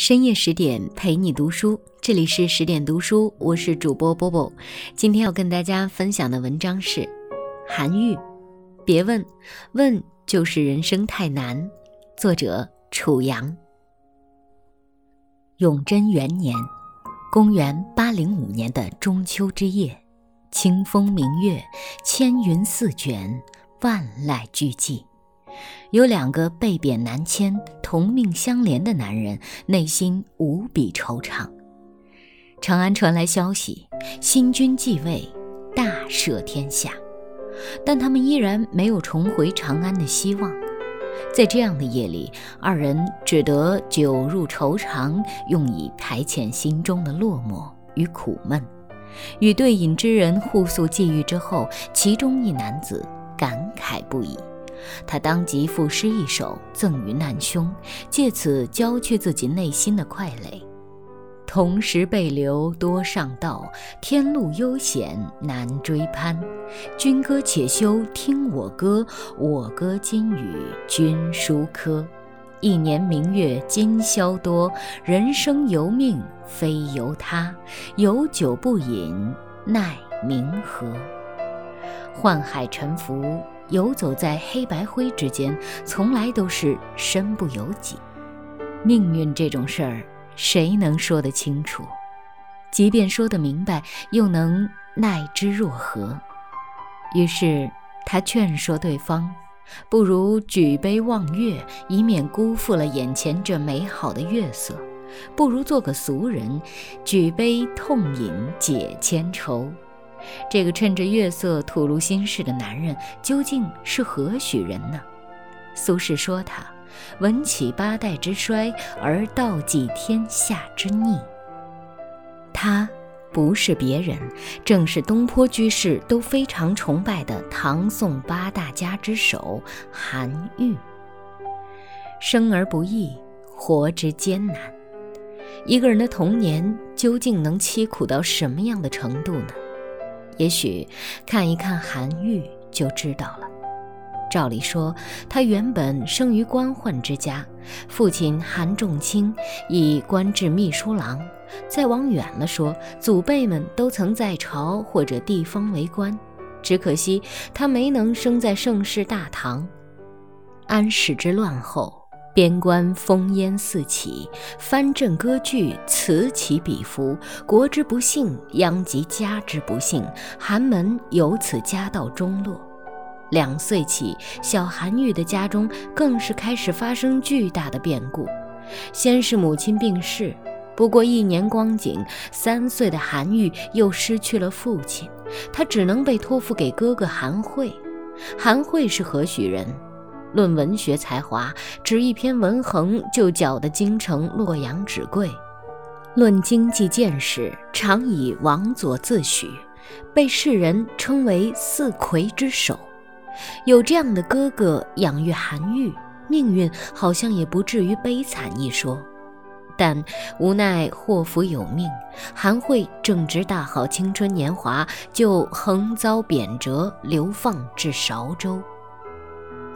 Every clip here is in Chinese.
深夜十点陪你读书，这里是十点读书，我是主播波波。今天要跟大家分享的文章是韩愈，别问，问就是人生太难。作者楚阳。永贞元年，公元八零五年的中秋之夜，清风明月，千云似卷，万籁俱寂。有两个被贬南迁、同命相连的男人，内心无比惆怅。长安传来消息，新君继位，大赦天下，但他们依然没有重回长安的希望。在这样的夜里，二人只得酒入愁肠，用以排遣心中的落寞与苦闷。与对饮之人互诉际遇之后，其中一男子感慨不已。他当即赋诗一首赠予难兄，借此浇去自己内心的快累。同时被流多上道，天路悠险难追攀。君歌且休听我歌，我歌今与君书科。一年明月今宵多，人生由命非由他。有酒不饮奈明何？宦海沉浮。游走在黑白灰之间，从来都是身不由己。命运这种事儿，谁能说得清楚？即便说得明白，又能奈之若何？于是他劝说对方，不如举杯望月，以免辜负了眼前这美好的月色；不如做个俗人，举杯痛饮解千愁。这个趁着月色吐露心事的男人究竟是何许人呢？苏轼说他闻起八代之衰，而道济天下之逆。他不是别人，正是东坡居士都非常崇拜的唐宋八大家之首韩愈。生而不易，活之艰难。一个人的童年究竟能凄苦到什么样的程度呢？也许看一看韩愈就知道了。照理说，他原本生于官宦之家，父亲韩仲卿以官至秘书郎。再往远了说，祖辈们都曾在朝或者地方为官，只可惜他没能生在盛世大唐。安史之乱后。边关烽烟四起，藩镇割据，此起彼伏。国之不幸，殃及家之不幸。寒门由此家道中落。两岁起，小韩愈的家中更是开始发生巨大的变故。先是母亲病逝，不过一年光景，三岁的韩愈又失去了父亲，他只能被托付给哥哥韩惠。韩惠是何许人？论文学才华，只一篇文衡就搅得京城洛阳纸贵；论经济见识，常以王佐自诩，被世人称为四魁之首。有这样的哥哥养育韩愈，命运好像也不至于悲惨一说。但无奈祸福有命，韩惠正值大好青春年华，就横遭贬谪，流放至韶州。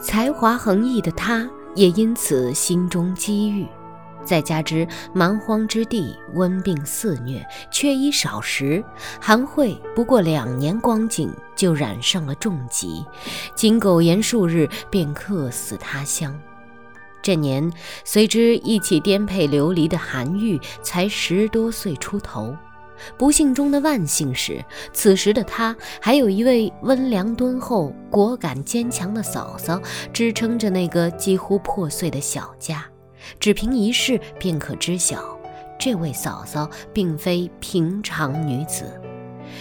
才华横溢的他，也因此心中积郁。再加之蛮荒之地，瘟病肆虐，缺衣少食，韩惠不过两年光景就染上了重疾，仅苟延数日便客死他乡。这年随之一起颠沛流离的韩愈，才十多岁出头。不幸中的万幸是，此时的他还有一位温良敦厚、果敢坚强的嫂嫂支撑着那个几乎破碎的小家。只凭一试便可知晓，这位嫂嫂并非平常女子。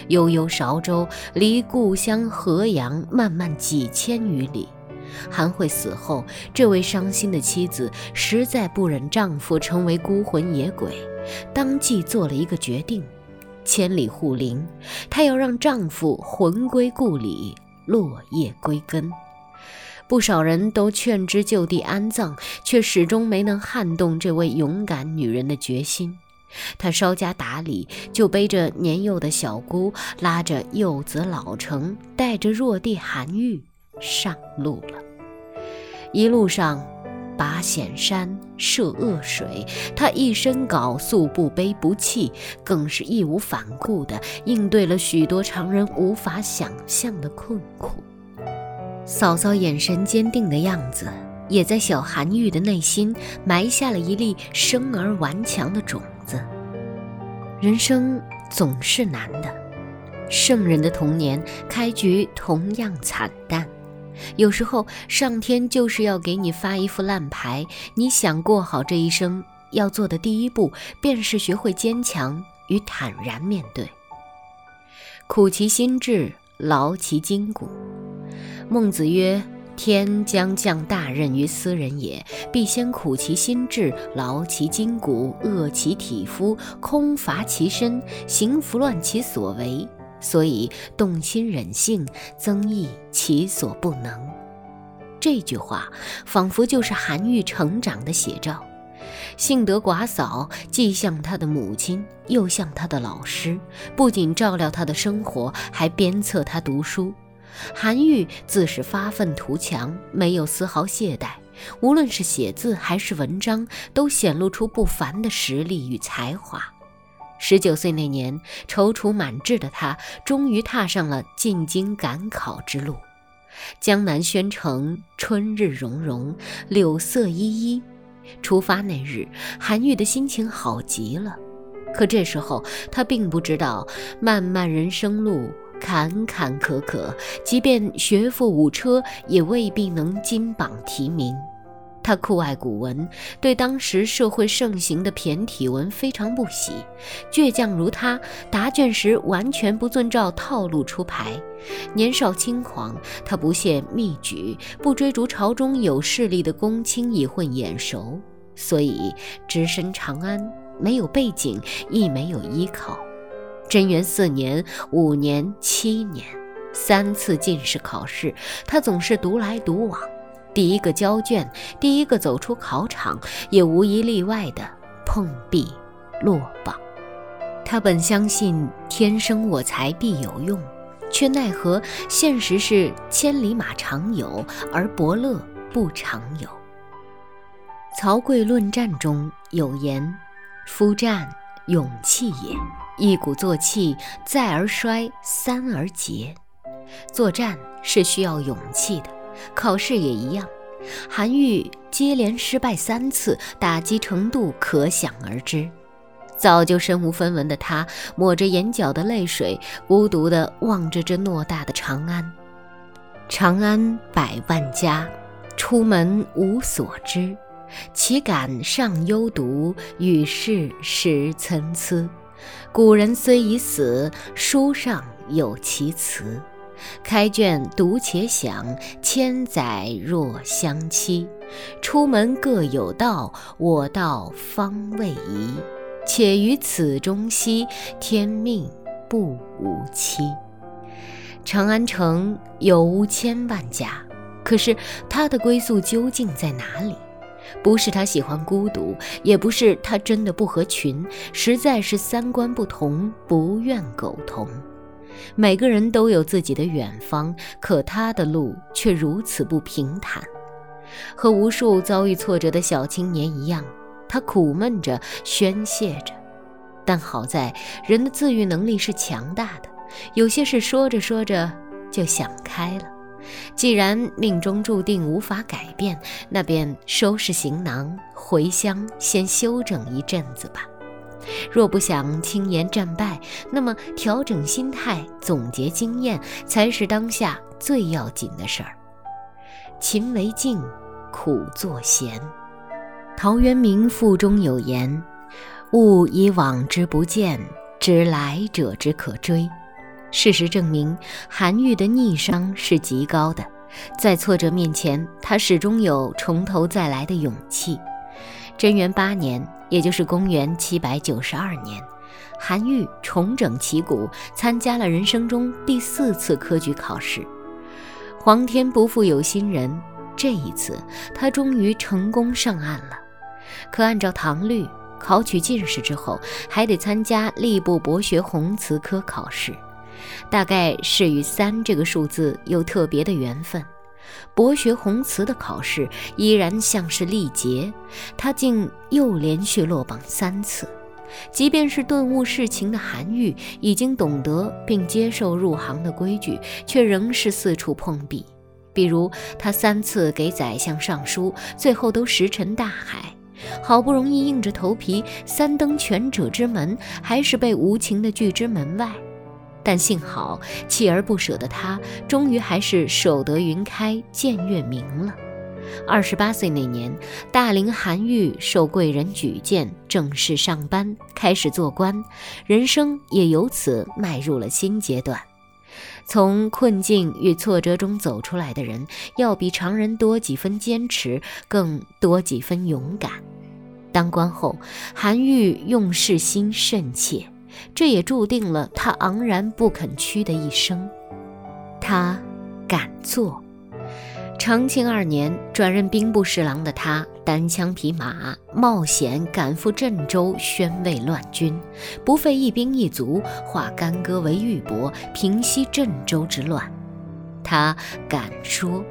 悠悠韶州，离故乡河阳漫漫几千余里。韩惠死后，这位伤心的妻子实在不忍丈夫成为孤魂野鬼，当即做了一个决定。千里护灵，她要让丈夫魂归故里，落叶归根。不少人都劝之就地安葬，却始终没能撼动这位勇敢女人的决心。她稍加打理，就背着年幼的小姑，拉着幼子老成，带着弱弟韩愈上路了。一路上，拔险山，涉恶水，他一身缟素，不卑不弃，更是义无反顾地应对了许多常人无法想象的困苦。嫂嫂眼神坚定的样子，也在小韩愈的内心埋下了一粒生而顽强的种子。人生总是难的，圣人的童年开局同样惨淡。有时候，上天就是要给你发一副烂牌。你想过好这一生，要做的第一步，便是学会坚强与坦然面对。苦其心志，劳其筋骨。孟子曰：“天将降大任于斯人也，必先苦其心志，劳其筋骨，饿其体肤，空乏其身，行拂乱其所为。”所以动心忍性，增益其所不能。这句话仿佛就是韩愈成长的写照。幸得寡嫂，既像他的母亲，又像他的老师，不仅照料他的生活，还鞭策他读书。韩愈自是发愤图强，没有丝毫懈怠，无论是写字还是文章，都显露出不凡的实力与才华。十九岁那年，踌躇满志的他终于踏上了进京赶考之路。江南宣城，春日融融，柳色依依。出发那日，韩愈的心情好极了。可这时候，他并不知道，漫漫人生路，坎坎坷坷，即便学富五车，也未必能金榜题名。他酷爱古文，对当时社会盛行的骈体文非常不喜。倔强如他，答卷时完全不遵照套路出牌。年少轻狂，他不屑密举，不追逐朝中有势力的公卿以混眼熟，所以只身长安，没有背景，亦没有依靠。贞元四年、五年、七年，三次进士考试，他总是独来独往。第一个交卷，第一个走出考场，也无一例外的碰壁落榜。他本相信天生我材必有用，却奈何现实是千里马常有，而伯乐不常有。曹刿论战中有言：“夫战，勇气也。一鼓作气，再而衰，三而竭。作战是需要勇气的。”考试也一样，韩愈接连失败三次，打击程度可想而知。早就身无分文的他，抹着眼角的泪水，孤独地望着这偌大的长安。长安百万家，出门无所知。岂敢上幽独，与世识参差。古人虽已死，书上有其词。开卷读且想，千载若相期。出门各有道，我道方未移。且于此中兮，天命不无期。长安城有千万家，可是他的归宿究竟在哪里？不是他喜欢孤独，也不是他真的不合群，实在是三观不同，不愿苟同。每个人都有自己的远方，可他的路却如此不平坦。和无数遭遇挫折的小青年一样，他苦闷着，宣泄着。但好在人的自愈能力是强大的，有些事说着说着就想开了。既然命中注定无法改变，那便收拾行囊回乡，先休整一阵子吧。若不想轻言战败，那么调整心态、总结经验，才是当下最要紧的事儿。勤为静，苦作闲。陶渊明赋中有言：“物以往之不见，知来者之可追。”事实证明，韩愈的逆商是极高的，在挫折面前，他始终有从头再来的勇气。贞元八年。也就是公元七百九十二年，韩愈重整旗鼓，参加了人生中第四次科举考试。皇天不负有心人，这一次他终于成功上岸了。可按照唐律，考取进士之后，还得参加吏部博学弘词科考试。大概是与三这个数字有特别的缘分，博学宏词的考试依然像是历劫，他竟又连续落榜三次。即便是顿悟世情的韩愈，已经懂得并接受入行的规矩，却仍是四处碰壁。比如，他三次给宰相上书，最后都石沉大海。好不容易硬着头皮三登权者之门，还是被无情的拒之门外。但幸好锲而不舍的他，终于还是守得云开见月明了。二十八岁那年，大龄韩愈受贵人举荐，正式上班，开始做官，人生也由此迈入了新阶段。从困境与挫折中走出来的人，要比常人多几分坚持，更多几分勇敢。当官后，韩愈用事心甚切。这也注定了他昂然不肯屈的一生。他敢做。长庆二年，转任兵部侍郎的他，单枪匹马冒险赶赴郑州宣慰乱军，不费一兵一卒，化干戈为玉帛，平息郑州之乱。他敢说。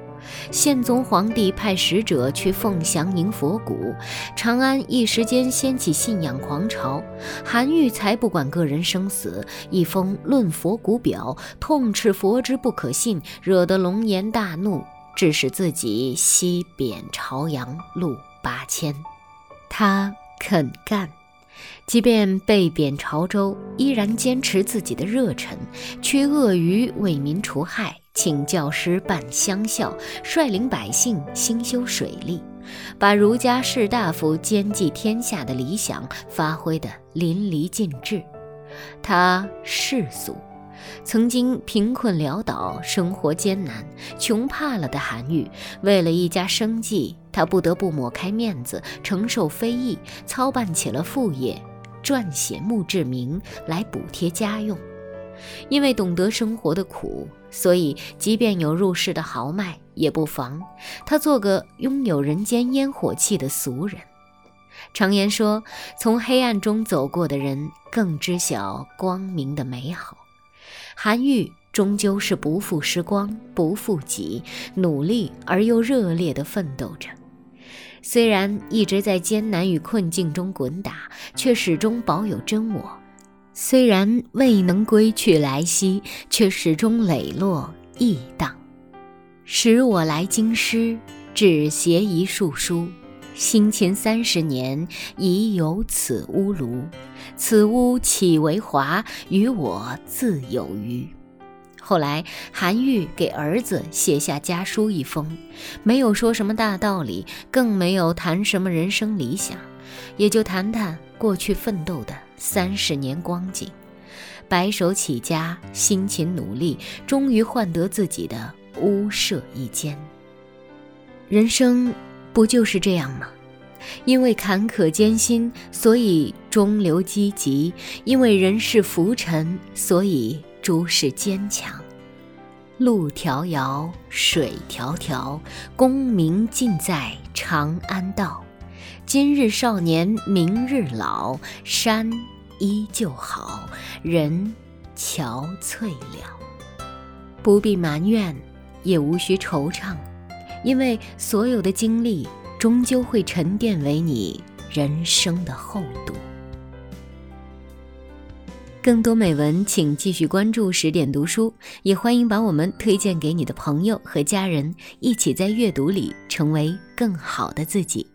宪宗皇帝派使者去凤翔迎佛骨，长安一时间掀起信仰狂潮。韩愈才不管个人生死，一封《论佛骨表》，痛斥佛之不可信，惹得龙颜大怒，致使自己西贬朝阳，路八千。他肯干。即便被贬潮州，依然坚持自己的热忱，驱鳄鱼为民除害，请教师办乡校，率领百姓兴修水利，把儒家士大夫兼济天下的理想发挥得淋漓尽致。他世俗。曾经贫困潦倒、生活艰难、穷怕了的韩愈，为了一家生计，他不得不抹开面子，承受非议，操办起了副业，撰写墓志铭来补贴家用。因为懂得生活的苦，所以即便有入世的豪迈也不妨。他做个拥有人间烟火气的俗人。常言说，从黑暗中走过的人，更知晓光明的美好。韩愈终究是不负时光，不负己，努力而又热烈地奋斗着。虽然一直在艰难与困境中滚打，却始终保有真我；虽然未能归去来兮，却始终磊落逸荡。使我来京师，只携一束书。辛勤三十年，已有此屋庐。此屋岂为华？与我自有余。后来，韩愈给儿子写下家书一封，没有说什么大道理，更没有谈什么人生理想，也就谈谈过去奋斗的三十年光景。白手起家，辛勤努力，终于换得自己的屋舍一间。人生。不就是这样吗？因为坎坷艰辛，所以中流积极；因为人世浮沉，所以诸事坚强。路迢遥，水迢迢，功名尽在长安道。今日少年，明日老，山依旧好，人憔悴了。不必埋怨，也无需惆怅。因为所有的经历终究会沉淀为你人生的厚度。更多美文，请继续关注十点读书，也欢迎把我们推荐给你的朋友和家人，一起在阅读里成为更好的自己。